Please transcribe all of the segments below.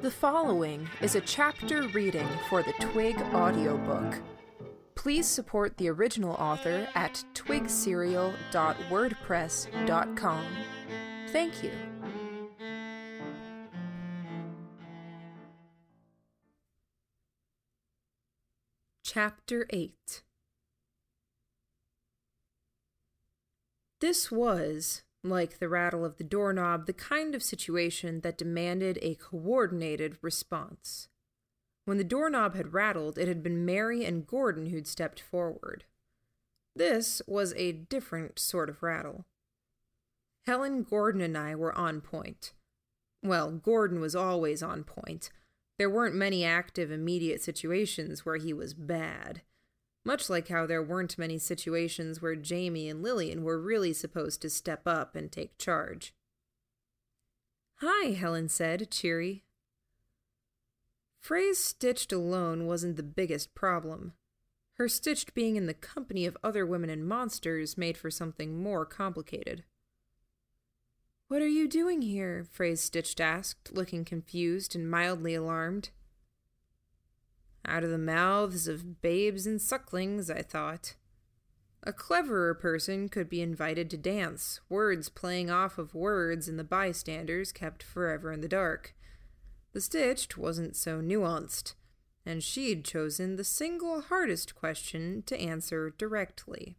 The following is a chapter reading for the Twig audiobook. Please support the original author at twigserial.wordpress.com. Thank you. Chapter 8 This was, like the rattle of the doorknob, the kind of situation that demanded a coordinated response. When the doorknob had rattled, it had been Mary and Gordon who'd stepped forward. This was a different sort of rattle. Helen, Gordon, and I were on point. Well, Gordon was always on point. There weren't many active, immediate situations where he was bad. Much like how there weren't many situations where Jamie and Lillian were really supposed to step up and take charge. Hi, Helen said, cheery. Fray's stitched alone wasn't the biggest problem. Her stitched being in the company of other women and monsters made for something more complicated. What are you doing here? Fray's stitched asked, looking confused and mildly alarmed. Out of the mouths of babes and sucklings, I thought. A cleverer person could be invited to dance, words playing off of words, and the bystanders kept forever in the dark. The Stitched wasn't so nuanced, and she'd chosen the single hardest question to answer directly.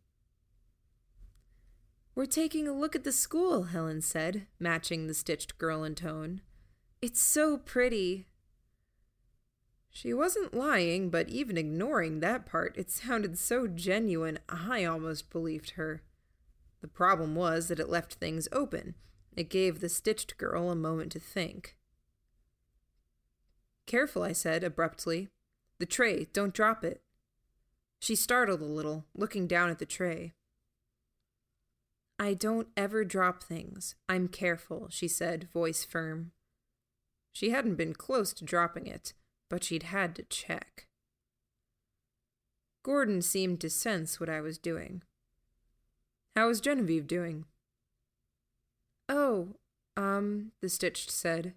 We're taking a look at the school, Helen said, matching the Stitched girl in tone. It's so pretty. She wasn't lying, but even ignoring that part, it sounded so genuine I almost believed her. The problem was that it left things open. It gave the stitched girl a moment to think. Careful, I said abruptly. The tray, don't drop it. She startled a little, looking down at the tray. I don't ever drop things. I'm careful, she said, voice firm. She hadn't been close to dropping it but she'd had to check. Gordon seemed to sense what I was doing. How is Genevieve doing? Oh, um, the stitched said.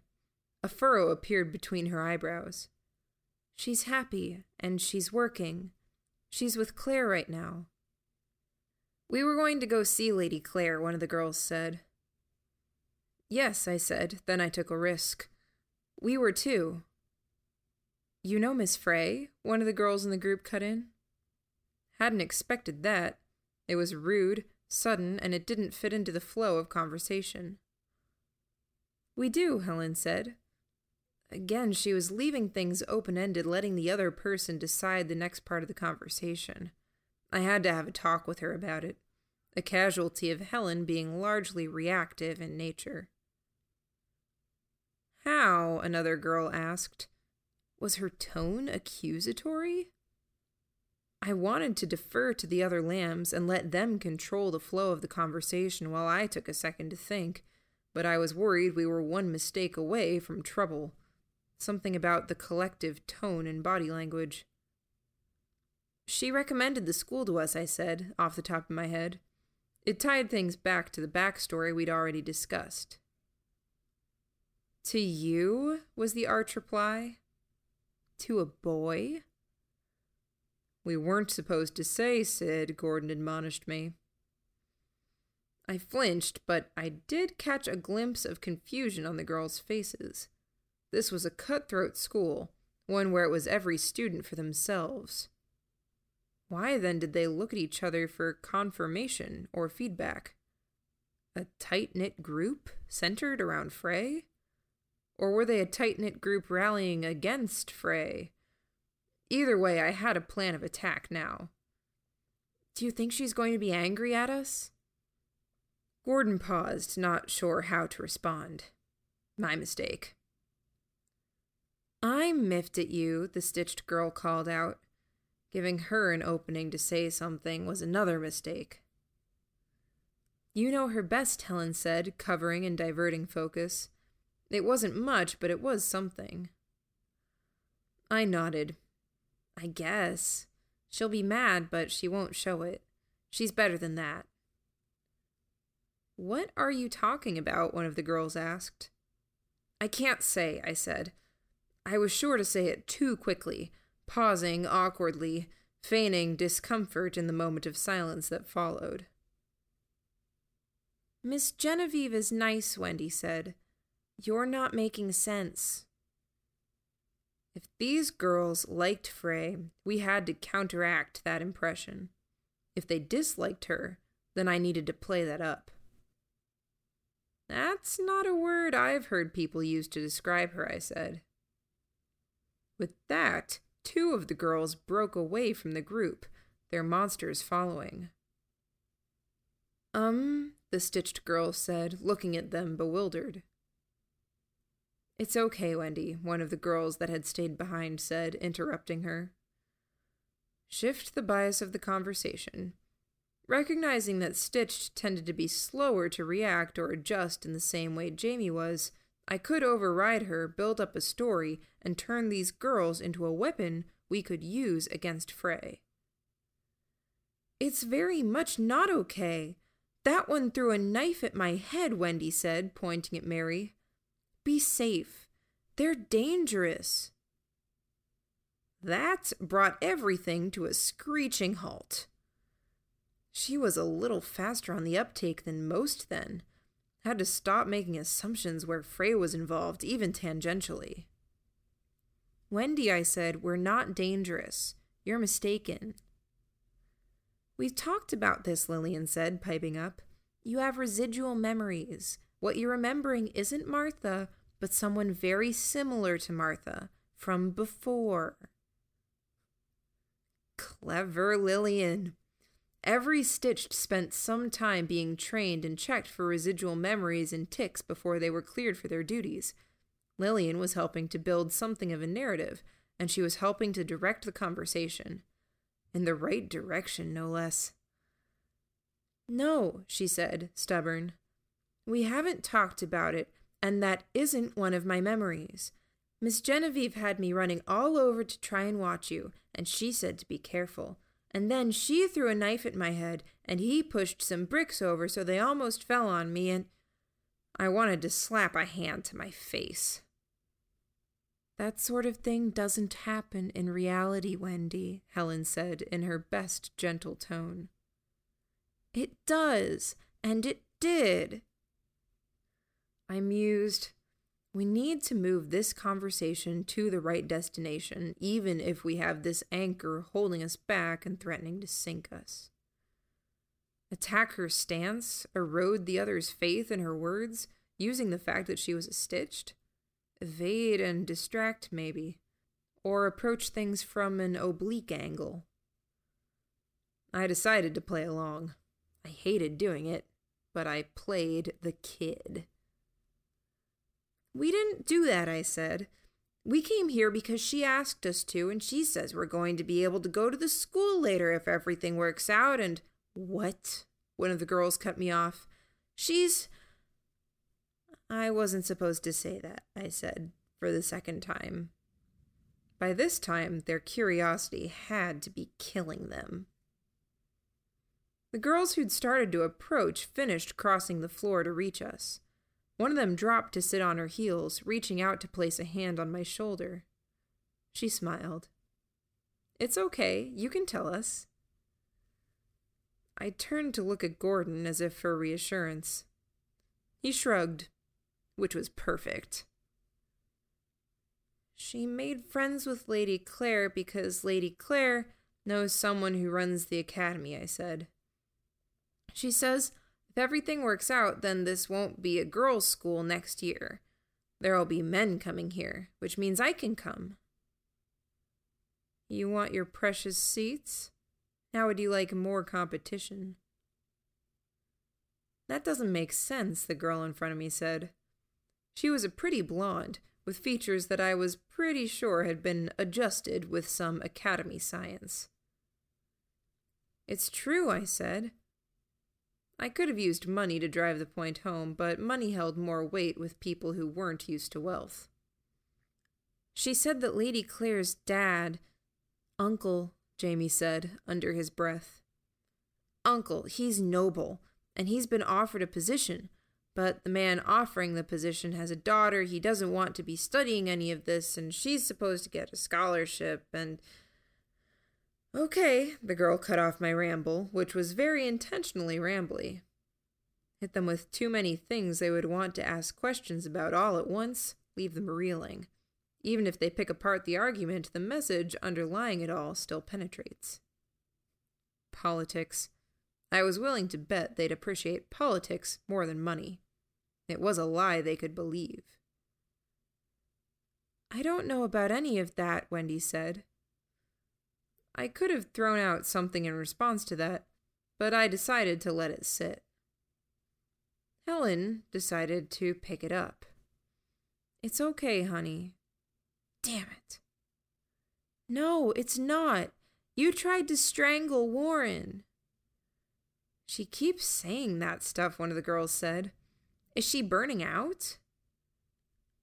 A furrow appeared between her eyebrows. She's happy, and she's working. She's with Claire right now. We were going to go see Lady Claire, one of the girls said. Yes, I said. Then I took a risk. We were too. You know Miss Fray? One of the girls in the group cut in. Hadn't expected that. It was rude, sudden, and it didn't fit into the flow of conversation. We do, Helen said. Again, she was leaving things open ended, letting the other person decide the next part of the conversation. I had to have a talk with her about it, a casualty of Helen being largely reactive in nature. How? another girl asked. Was her tone accusatory? I wanted to defer to the other lambs and let them control the flow of the conversation while I took a second to think, but I was worried we were one mistake away from trouble. Something about the collective tone and body language. She recommended the school to us, I said, off the top of my head. It tied things back to the backstory we'd already discussed. To you? was the arch reply to a boy? We weren't supposed to say, Sid, Gordon admonished me. I flinched, but I did catch a glimpse of confusion on the girls' faces. This was a cutthroat school, one where it was every student for themselves. Why then did they look at each other for confirmation or feedback? A tight knit group centered around Fray? Or were they a tight knit group rallying against Fray? Either way, I had a plan of attack now. Do you think she's going to be angry at us? Gordon paused, not sure how to respond. My mistake. I'm miffed at you, the stitched girl called out. Giving her an opening to say something was another mistake. You know her best, Helen said, covering and diverting focus. It wasn't much, but it was something. I nodded. I guess. She'll be mad, but she won't show it. She's better than that. What are you talking about? one of the girls asked. I can't say, I said. I was sure to say it too quickly, pausing awkwardly, feigning discomfort in the moment of silence that followed. Miss Genevieve is nice, Wendy said. You're not making sense. If these girls liked Fray, we had to counteract that impression. If they disliked her, then I needed to play that up. That's not a word I've heard people use to describe her, I said. With that, two of the girls broke away from the group, their monsters following. Um, the stitched girl said, looking at them bewildered. It's okay, Wendy, one of the girls that had stayed behind said, interrupting her. Shift the bias of the conversation. Recognizing that Stitched tended to be slower to react or adjust in the same way Jamie was, I could override her, build up a story, and turn these girls into a weapon we could use against Fray. It's very much not okay. That one threw a knife at my head, Wendy said, pointing at Mary. Be safe. They're dangerous. That brought everything to a screeching halt. She was a little faster on the uptake than most then. Had to stop making assumptions where Fray was involved, even tangentially. Wendy, I said, we're not dangerous. You're mistaken. We've talked about this, Lillian said, piping up. You have residual memories. What you're remembering isn't Martha, but someone very similar to Martha from before. Clever Lillian. Every Stitched spent some time being trained and checked for residual memories and tics before they were cleared for their duties. Lillian was helping to build something of a narrative, and she was helping to direct the conversation. In the right direction, no less. No, she said, stubborn. We haven't talked about it, and that isn't one of my memories. Miss Genevieve had me running all over to try and watch you, and she said to be careful. And then she threw a knife at my head, and he pushed some bricks over so they almost fell on me, and I wanted to slap a hand to my face. That sort of thing doesn't happen in reality, Wendy, Helen said in her best gentle tone. It does, and it did. I mused. We need to move this conversation to the right destination, even if we have this anchor holding us back and threatening to sink us. Attack her stance, erode the other's faith in her words, using the fact that she was stitched? Evade and distract, maybe. Or approach things from an oblique angle. I decided to play along. I hated doing it, but I played the kid. We didn't do that, I said. We came here because she asked us to, and she says we're going to be able to go to the school later if everything works out, and. What? One of the girls cut me off. She's. I wasn't supposed to say that, I said, for the second time. By this time, their curiosity had to be killing them. The girls who'd started to approach finished crossing the floor to reach us. One of them dropped to sit on her heels, reaching out to place a hand on my shoulder. She smiled. It's okay, you can tell us. I turned to look at Gordon as if for reassurance. He shrugged, which was perfect. She made friends with Lady Claire because Lady Claire knows someone who runs the academy, I said. She says if everything works out, then this won't be a girls' school next year. There'll be men coming here, which means I can come. You want your precious seats? How would you like more competition? That doesn't make sense, the girl in front of me said. She was a pretty blonde, with features that I was pretty sure had been adjusted with some academy science. It's true, I said. I could have used money to drive the point home, but money held more weight with people who weren't used to wealth. She said that Lady Claire's dad, Uncle, Jamie said under his breath. Uncle, he's noble, and he's been offered a position. But the man offering the position has a daughter. He doesn't want to be studying any of this, and she's supposed to get a scholarship. And. Okay, the girl cut off my ramble, which was very intentionally rambly. Hit them with too many things they would want to ask questions about all at once, leave them reeling. Even if they pick apart the argument, the message underlying it all still penetrates. Politics. I was willing to bet they'd appreciate politics more than money. It was a lie they could believe. I don't know about any of that, Wendy said. I could have thrown out something in response to that, but I decided to let it sit. Helen decided to pick it up. It's okay, honey. Damn it. No, it's not. You tried to strangle Warren. She keeps saying that stuff, one of the girls said. Is she burning out?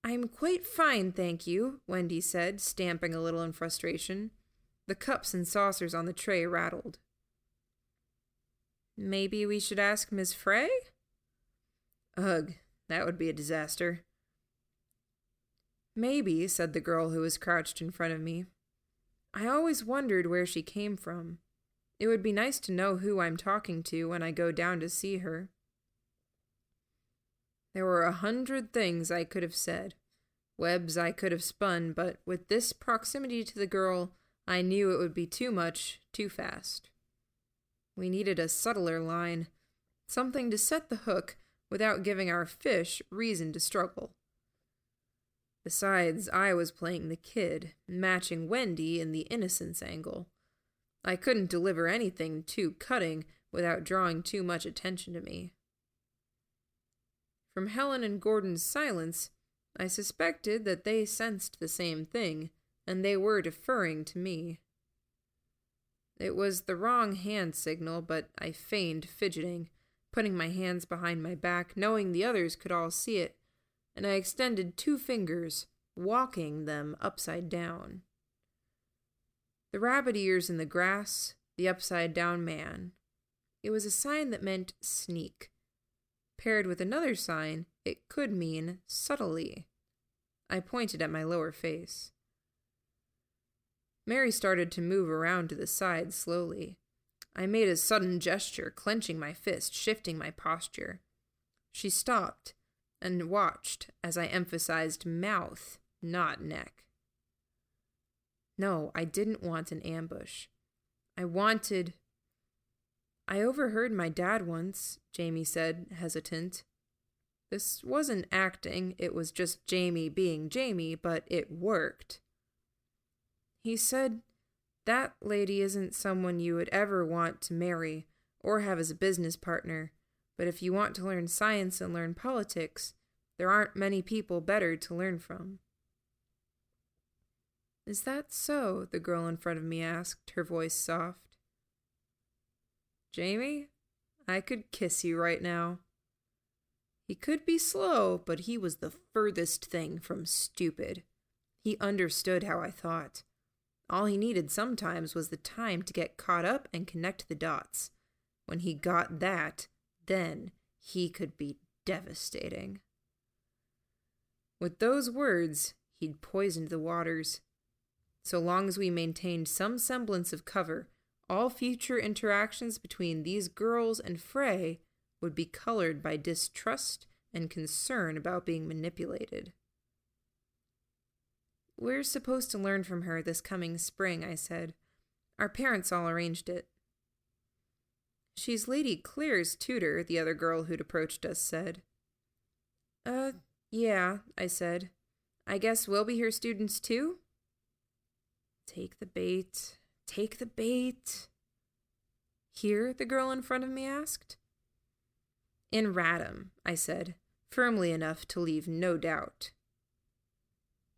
I'm quite fine, thank you, Wendy said, stamping a little in frustration. The cups and saucers on the tray rattled. Maybe we should ask Miss Fray? Ugh, that would be a disaster. Maybe, said the girl who was crouched in front of me. I always wondered where she came from. It would be nice to know who I'm talking to when I go down to see her. There were a hundred things I could have said, webs I could have spun, but with this proximity to the girl, I knew it would be too much, too fast. We needed a subtler line, something to set the hook without giving our fish reason to struggle. Besides, I was playing the kid, matching Wendy in the innocence angle. I couldn't deliver anything too cutting without drawing too much attention to me. From Helen and Gordon's silence, I suspected that they sensed the same thing, and they were deferring to me. It was the wrong hand signal, but I feigned fidgeting, putting my hands behind my back, knowing the others could all see it and I extended two fingers, walking them upside down. The rabbit ears in the grass, the upside down man. It was a sign that meant sneak. Paired with another sign, it could mean subtly. I pointed at my lower face. Mary started to move around to the side slowly. I made a sudden gesture, clenching my fist, shifting my posture. She stopped, and watched as I emphasized mouth, not neck. No, I didn't want an ambush. I wanted. I overheard my dad once, Jamie said, hesitant. This wasn't acting, it was just Jamie being Jamie, but it worked. He said, That lady isn't someone you would ever want to marry or have as a business partner. But if you want to learn science and learn politics, there aren't many people better to learn from. Is that so? the girl in front of me asked, her voice soft. Jamie, I could kiss you right now. He could be slow, but he was the furthest thing from stupid. He understood how I thought. All he needed sometimes was the time to get caught up and connect the dots. When he got that, then he could be devastating. With those words, he'd poisoned the waters. So long as we maintained some semblance of cover, all future interactions between these girls and Fray would be colored by distrust and concern about being manipulated. We're supposed to learn from her this coming spring, I said. Our parents all arranged it. She's Lady Claire's tutor, the other girl who'd approached us said. Uh, yeah, I said. I guess we'll be her students too? Take the bait. Take the bait. Here? the girl in front of me asked. In Radham, I said, firmly enough to leave no doubt.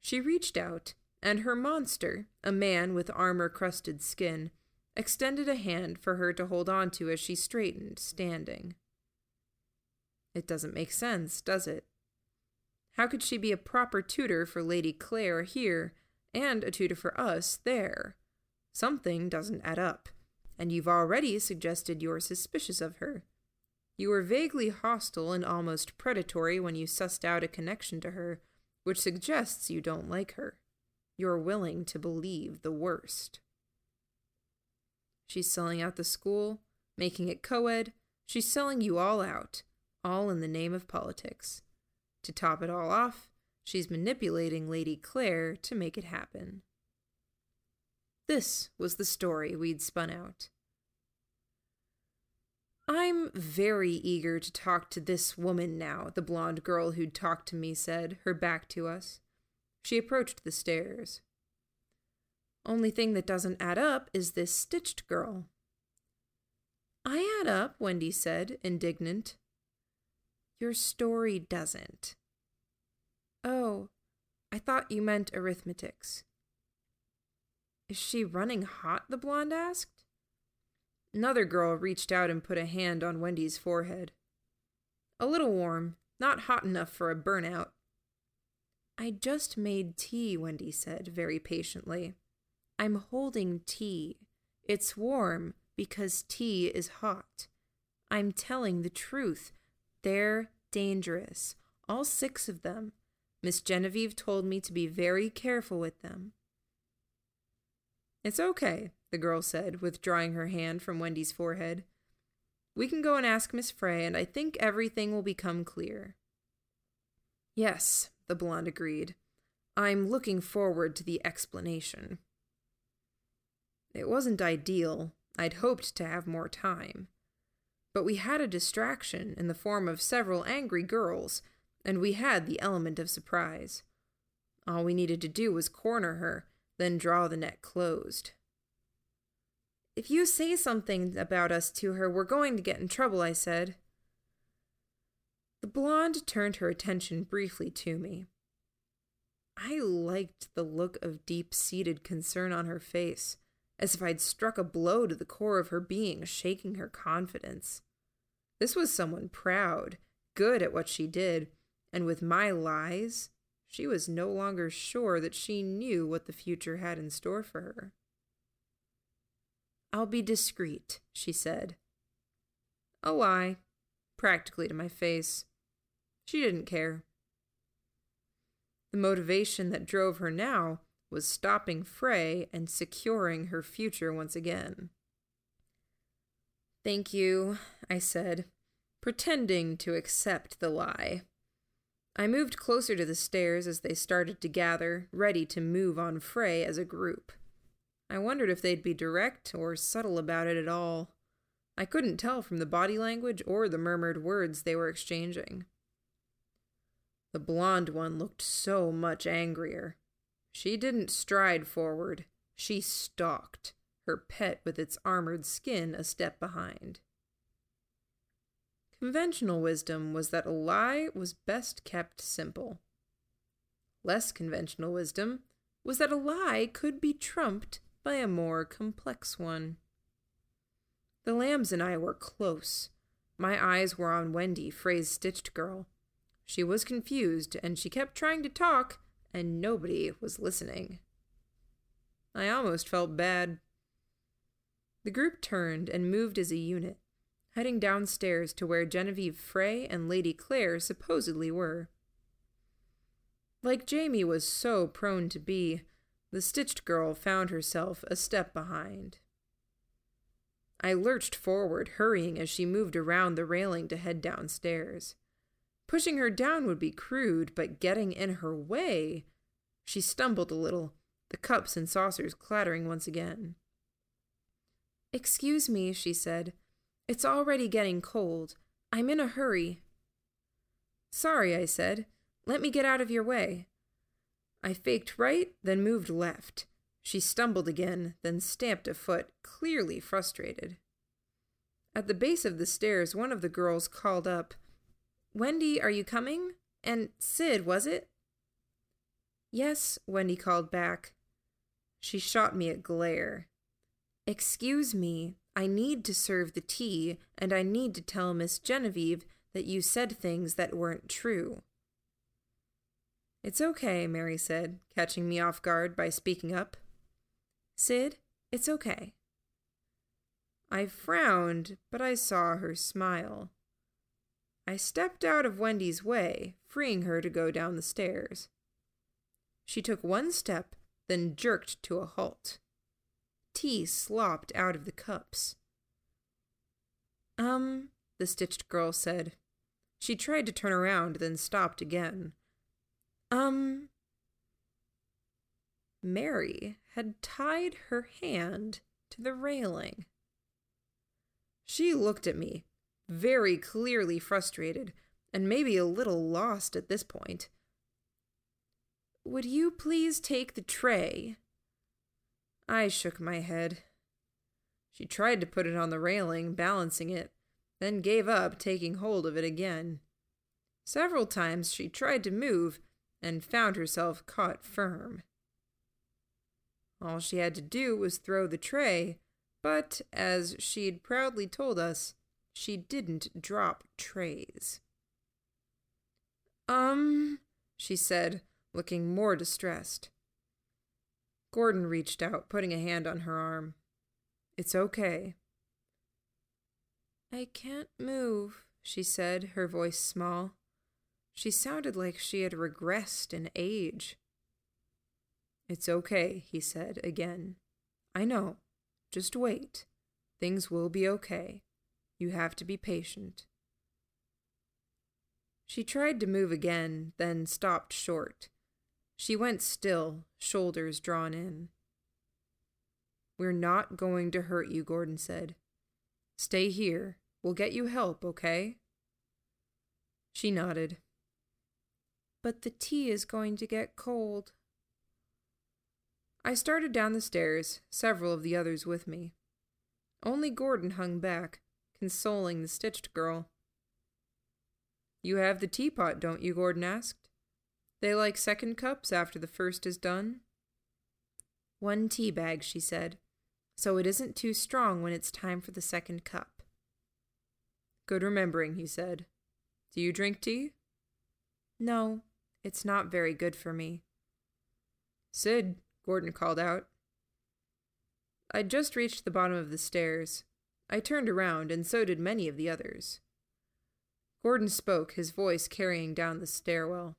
She reached out, and her monster, a man with armor crusted skin, extended a hand for her to hold on to as she straightened, standing. It doesn't make sense, does it? How could she be a proper tutor for Lady Claire here and a tutor for us there? Something doesn't add up, and you've already suggested you're suspicious of her. You were vaguely hostile and almost predatory when you sussed out a connection to her, which suggests you don't like her. You're willing to believe the worst. She's selling out the school, making it co ed. She's selling you all out, all in the name of politics. To top it all off, she's manipulating Lady Claire to make it happen. This was the story we'd spun out. I'm very eager to talk to this woman now, the blonde girl who'd talked to me said, her back to us. She approached the stairs. Only thing that doesn't add up is this stitched girl. I add up, Wendy said, indignant. Your story doesn't. Oh, I thought you meant arithmetics. Is she running hot? the blonde asked. Another girl reached out and put a hand on Wendy's forehead. A little warm, not hot enough for a burnout. I just made tea, Wendy said very patiently. I'm holding tea. It's warm because tea is hot. I'm telling the truth. They're dangerous. All six of them. Miss Genevieve told me to be very careful with them. It's okay, the girl said, withdrawing her hand from Wendy's forehead. We can go and ask Miss Fray, and I think everything will become clear. Yes, the blonde agreed. I'm looking forward to the explanation. It wasn't ideal. I'd hoped to have more time. But we had a distraction in the form of several angry girls, and we had the element of surprise. All we needed to do was corner her, then draw the net closed. If you say something about us to her, we're going to get in trouble, I said. The blonde turned her attention briefly to me. I liked the look of deep seated concern on her face, as if I'd struck a blow to the core of her being, shaking her confidence. This was someone proud, good at what she did, and with my lies, she was no longer sure that she knew what the future had in store for her. I'll be discreet, she said. A lie, practically to my face. She didn't care. The motivation that drove her now was stopping Fray and securing her future once again. Thank you, I said, pretending to accept the lie. I moved closer to the stairs as they started to gather, ready to move on Fray as a group. I wondered if they'd be direct or subtle about it at all. I couldn't tell from the body language or the murmured words they were exchanging. The blonde one looked so much angrier. She didn't stride forward, she stalked, her pet with its armored skin a step behind. Conventional wisdom was that a lie was best kept simple. Less conventional wisdom was that a lie could be trumped by a more complex one. The lambs and I were close. My eyes were on Wendy, Fray's stitched girl. She was confused, and she kept trying to talk, and nobody was listening. I almost felt bad. The group turned and moved as a unit, heading downstairs to where Genevieve Fray and Lady Claire supposedly were. Like Jamie was so prone to be, the stitched girl found herself a step behind. I lurched forward, hurrying as she moved around the railing to head downstairs. Pushing her down would be crude, but getting in her way. She stumbled a little, the cups and saucers clattering once again. Excuse me, she said. It's already getting cold. I'm in a hurry. Sorry, I said. Let me get out of your way. I faked right, then moved left. She stumbled again, then stamped a foot, clearly frustrated. At the base of the stairs, one of the girls called up, Wendy, are you coming? And Sid, was it? Yes, Wendy called back. She shot me a glare. Excuse me, I need to serve the tea, and I need to tell Miss Genevieve that you said things that weren't true. It's okay, Mary said, catching me off guard by speaking up. Sid, it's okay. I frowned, but I saw her smile. I stepped out of Wendy's way, freeing her to go down the stairs. She took one step, then jerked to a halt. Tea slopped out of the cups. Um, the stitched girl said. She tried to turn around, then stopped again. Um. Mary had tied her hand to the railing. She looked at me, very clearly frustrated, and maybe a little lost at this point. Would you please take the tray? I shook my head. She tried to put it on the railing, balancing it, then gave up taking hold of it again. Several times she tried to move and found herself caught firm. All she had to do was throw the tray, but as she'd proudly told us, she didn't drop trays. Um, she said, looking more distressed. Gordon reached out, putting a hand on her arm. It's okay. I can't move, she said, her voice small. She sounded like she had regressed in age. It's okay, he said again. I know. Just wait. Things will be okay. You have to be patient. She tried to move again, then stopped short. She went still, shoulders drawn in. We're not going to hurt you, Gordon said. Stay here. We'll get you help, okay? She nodded. But the tea is going to get cold. I started down the stairs, several of the others with me. Only Gordon hung back, consoling the stitched girl. You have the teapot, don't you? Gordon asked. They like second cups after the first is done? One tea bag, she said, so it isn't too strong when it's time for the second cup. Good remembering, he said. Do you drink tea? No, it's not very good for me. Sid, Gordon called out. I'd just reached the bottom of the stairs. I turned around, and so did many of the others. Gordon spoke, his voice carrying down the stairwell.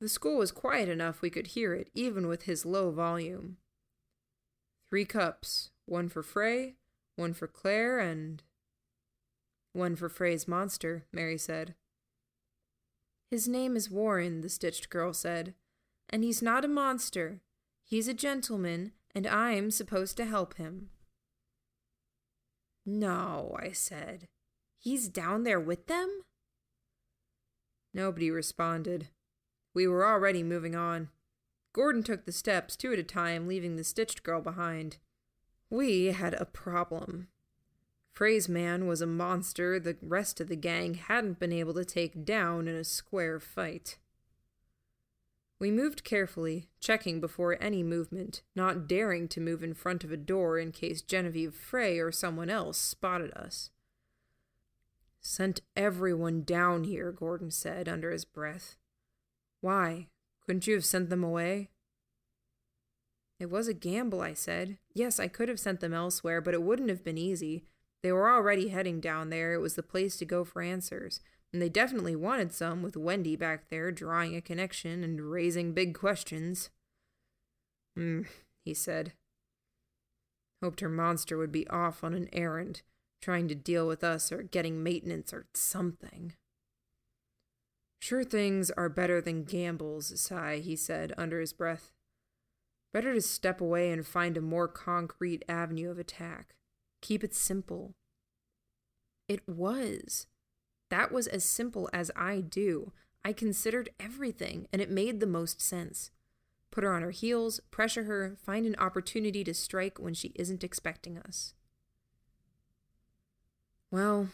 The school was quiet enough we could hear it, even with his low volume. Three cups, one for Fray, one for Claire, and. One for Fray's monster, Mary said. His name is Warren, the stitched girl said, and he's not a monster. He's a gentleman, and I'm supposed to help him. No, I said. He's down there with them? Nobody responded. We were already moving on. Gordon took the steps two at a time, leaving the stitched girl behind. We had a problem. Fray's man was a monster the rest of the gang hadn't been able to take down in a square fight. We moved carefully, checking before any movement, not daring to move in front of a door in case Genevieve Fray or someone else spotted us. Sent everyone down here, Gordon said under his breath. Why? Couldn't you have sent them away? It was a gamble, I said. Yes, I could have sent them elsewhere, but it wouldn't have been easy. They were already heading down there. It was the place to go for answers and they definitely wanted some with Wendy back there drawing a connection and raising big questions. Hmm, he said. Hoped her monster would be off on an errand, trying to deal with us or getting maintenance or something. Sure things are better than gambles, sigh, he said under his breath. Better to step away and find a more concrete avenue of attack. Keep it simple. It was. That was as simple as I do. I considered everything, and it made the most sense. Put her on her heels, pressure her, find an opportunity to strike when she isn't expecting us. Well,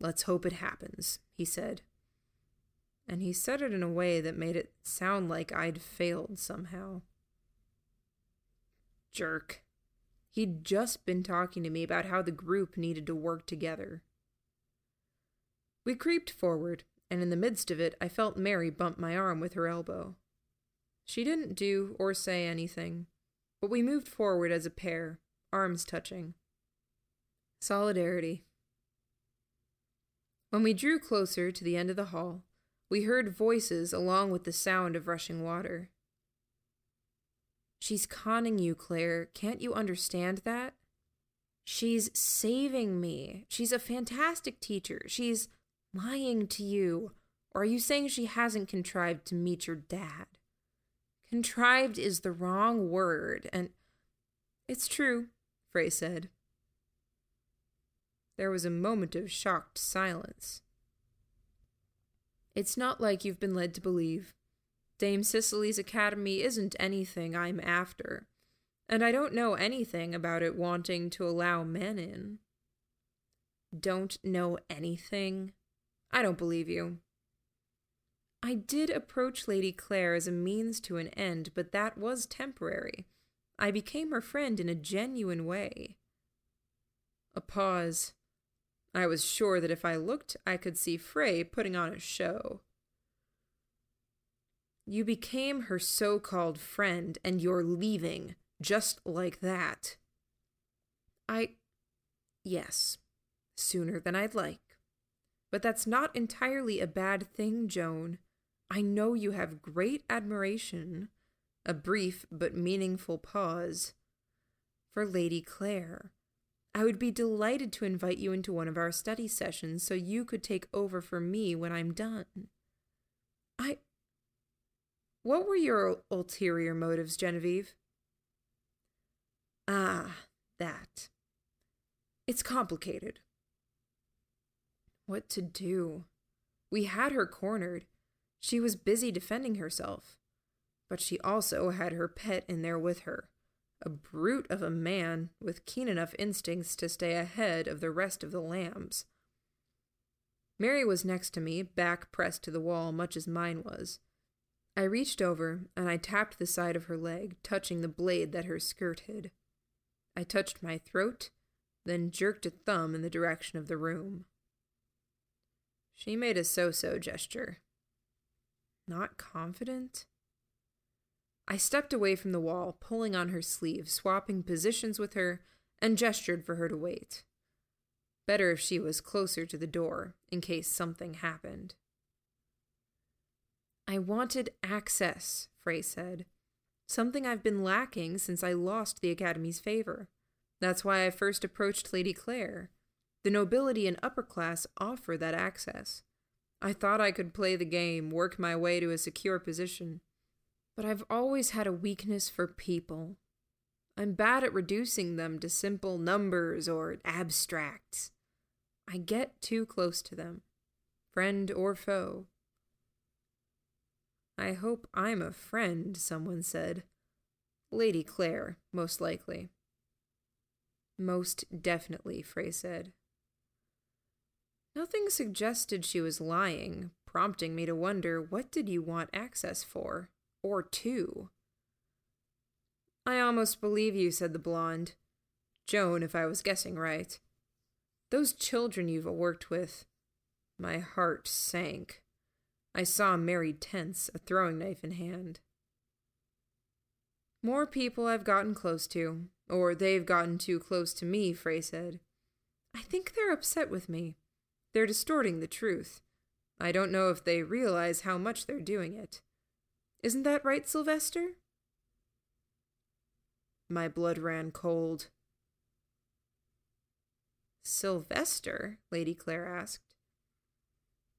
let's hope it happens, he said. And he said it in a way that made it sound like I'd failed somehow. Jerk. He'd just been talking to me about how the group needed to work together. We creeped forward, and in the midst of it, I felt Mary bump my arm with her elbow. She didn't do or say anything, but we moved forward as a pair, arms touching. Solidarity. When we drew closer to the end of the hall, we heard voices along with the sound of rushing water. She's conning you, Claire. Can't you understand that? She's saving me. She's a fantastic teacher. She's lying to you. Or are you saying she hasn't contrived to meet your dad? Contrived is the wrong word, and it's true, Fray said. There was a moment of shocked silence. It's not like you've been led to believe. Dame Cicely's academy isn't anything I'm after, and I don't know anything about it wanting to allow men in. Don't know anything? I don't believe you. I did approach Lady Claire as a means to an end, but that was temporary. I became her friend in a genuine way. A pause. I was sure that if I looked, I could see Fray putting on a show. You became her so called friend, and you're leaving, just like that. I. Yes, sooner than I'd like. But that's not entirely a bad thing, Joan. I know you have great admiration, a brief but meaningful pause, for Lady Claire. I would be delighted to invite you into one of our study sessions so you could take over for me when I'm done. I. What were your ulterior motives, Genevieve? Ah, that. It's complicated. What to do? We had her cornered. She was busy defending herself. But she also had her pet in there with her a brute of a man with keen enough instincts to stay ahead of the rest of the lambs. Mary was next to me, back pressed to the wall, much as mine was. I reached over and I tapped the side of her leg, touching the blade that her skirt hid. I touched my throat, then jerked a thumb in the direction of the room. She made a so so gesture. Not confident? I stepped away from the wall, pulling on her sleeve, swapping positions with her, and gestured for her to wait. Better if she was closer to the door, in case something happened. I wanted access, Fray said. Something I've been lacking since I lost the Academy's favor. That's why I first approached Lady Claire. The nobility and upper class offer that access. I thought I could play the game, work my way to a secure position. But I've always had a weakness for people. I'm bad at reducing them to simple numbers or abstracts. I get too close to them, friend or foe. I hope I'm a friend, someone said. Lady Claire, most likely. Most definitely, Fray said. Nothing suggested she was lying, prompting me to wonder what did you want access for? Or two. I almost believe you, said the blonde. Joan, if I was guessing right. Those children you've worked with. My heart sank. I saw Mary tense, a throwing knife in hand. More people I've gotten close to, or they've gotten too close to me, Fray said. I think they're upset with me. They're distorting the truth. I don't know if they realize how much they're doing it. Isn't that right, Sylvester? My blood ran cold. Sylvester? Lady Claire asked.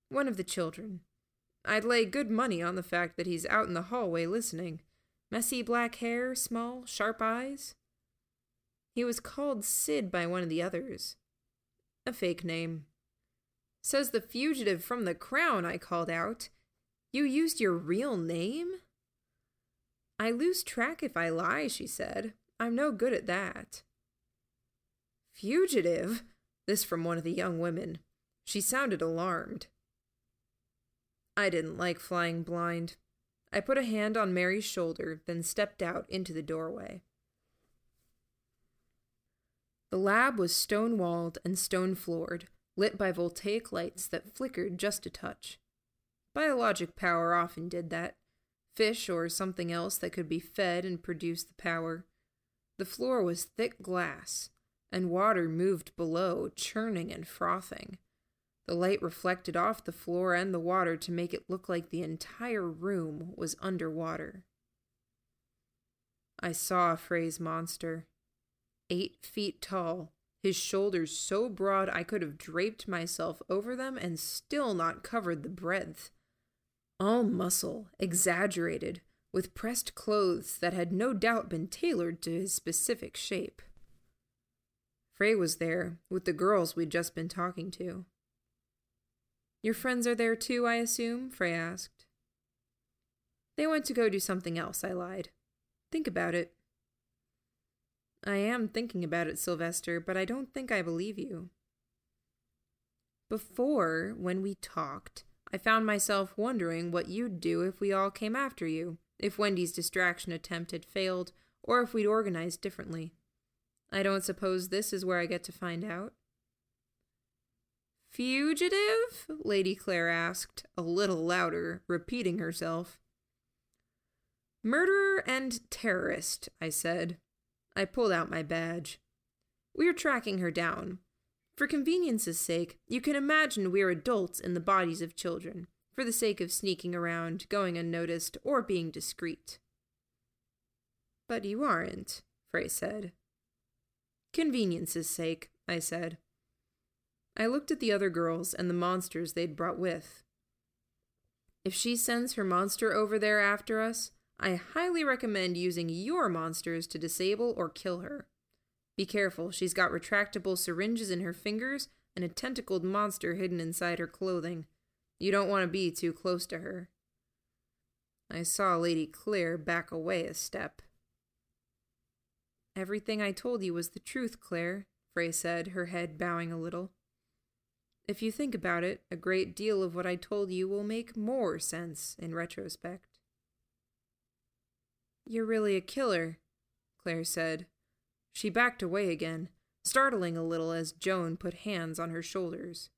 One of the children. I'd lay good money on the fact that he's out in the hallway listening. Messy black hair, small, sharp eyes. He was called Sid by one of the others. A fake name. Says the fugitive from the crown, I called out. You used your real name? I lose track if I lie, she said. I'm no good at that. Fugitive? This from one of the young women. She sounded alarmed. I didn't like flying blind. I put a hand on Mary's shoulder, then stepped out into the doorway. The lab was stone walled and stone floored, lit by voltaic lights that flickered just a touch. Biologic power often did that. Fish or something else that could be fed and produce the power. The floor was thick glass, and water moved below, churning and frothing. The light reflected off the floor and the water to make it look like the entire room was underwater. I saw Fray's monster. Eight feet tall, his shoulders so broad I could have draped myself over them and still not covered the breadth. All muscle, exaggerated, with pressed clothes that had no doubt been tailored to his specific shape. Fray was there, with the girls we'd just been talking to. Your friends are there too, I assume? Fray asked. They went to go do something else, I lied. Think about it. I am thinking about it, Sylvester, but I don't think I believe you. Before, when we talked, I found myself wondering what you'd do if we all came after you, if Wendy's distraction attempt had failed, or if we'd organized differently. I don't suppose this is where I get to find out. Fugitive? Lady Claire asked, a little louder, repeating herself. Murderer and terrorist, I said. I pulled out my badge. We're tracking her down. For convenience's sake, you can imagine we're adults in the bodies of children, for the sake of sneaking around, going unnoticed, or being discreet. But you aren't, Fray said. Convenience's sake, I said. I looked at the other girls and the monsters they'd brought with. If she sends her monster over there after us, I highly recommend using your monsters to disable or kill her. Be careful, she's got retractable syringes in her fingers and a tentacled monster hidden inside her clothing. You don't want to be too close to her. I saw Lady Claire back away a step. Everything I told you was the truth, Claire, Fray said, her head bowing a little. If you think about it, a great deal of what I told you will make more sense in retrospect. You're really a killer, Claire said. She backed away again, startling a little as Joan put hands on her shoulders.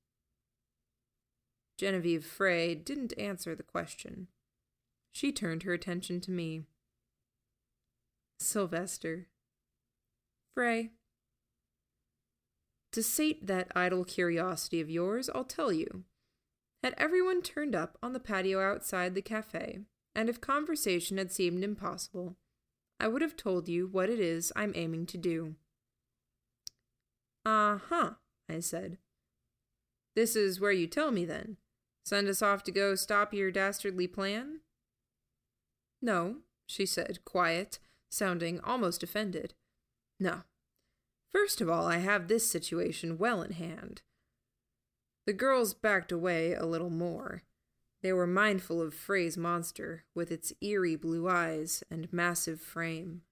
Genevieve Fray didn't answer the question. She turned her attention to me. Sylvester. Fray, to sate that idle curiosity of yours, I'll tell you. Had everyone turned up on the patio outside the cafe, and if conversation had seemed impossible, I would have told you what it is I'm aiming to do. Uh huh, I said. This is where you tell me then. Send us off to go stop your dastardly plan? No, she said, quiet, sounding almost offended. No, First of all, I have this situation well in hand. The girls backed away a little more. They were mindful of Fray's monster, with its eerie blue eyes and massive frame.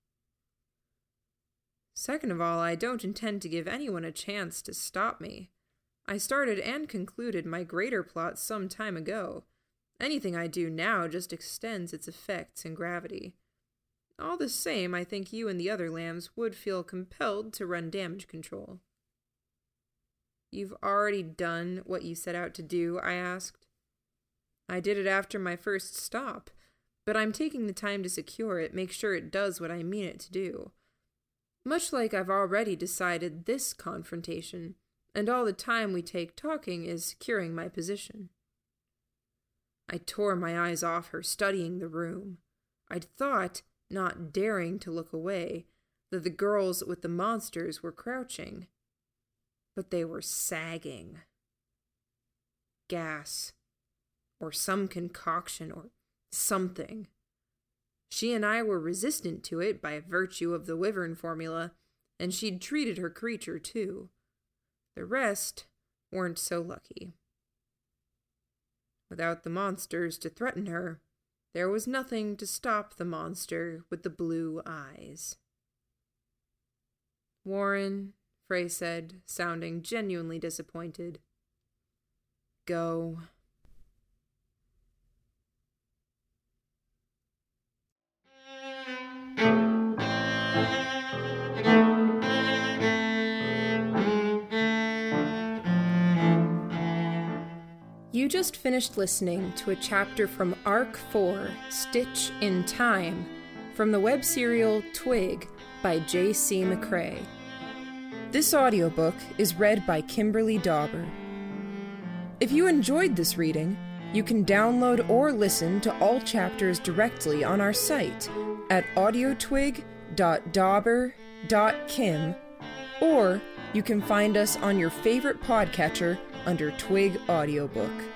Second of all, I don't intend to give anyone a chance to stop me. I started and concluded my greater plot some time ago. Anything I do now just extends its effects and gravity. All the same, I think you and the other lambs would feel compelled to run damage control. You've already done what you set out to do? I asked. I did it after my first stop, but I'm taking the time to secure it, make sure it does what I mean it to do. Much like I've already decided this confrontation, and all the time we take talking is securing my position. I tore my eyes off her, studying the room. I'd thought not daring to look away, that the girls with the monsters were crouching. But they were sagging. Gas, or some concoction, or something. She and I were resistant to it by virtue of the Wyvern formula, and she'd treated her creature too. The rest weren't so lucky. Without the monsters to threaten her, there was nothing to stop the monster with the blue eyes. Warren, Fray said, sounding genuinely disappointed. Go. You just finished listening to a chapter from Arc 4 Stitch in Time from the web serial Twig by J.C. McCrae. This audiobook is read by Kimberly Dauber. If you enjoyed this reading, you can download or listen to all chapters directly on our site at audiotwig.dauber.kim, or you can find us on your favorite podcatcher under Twig Audiobook.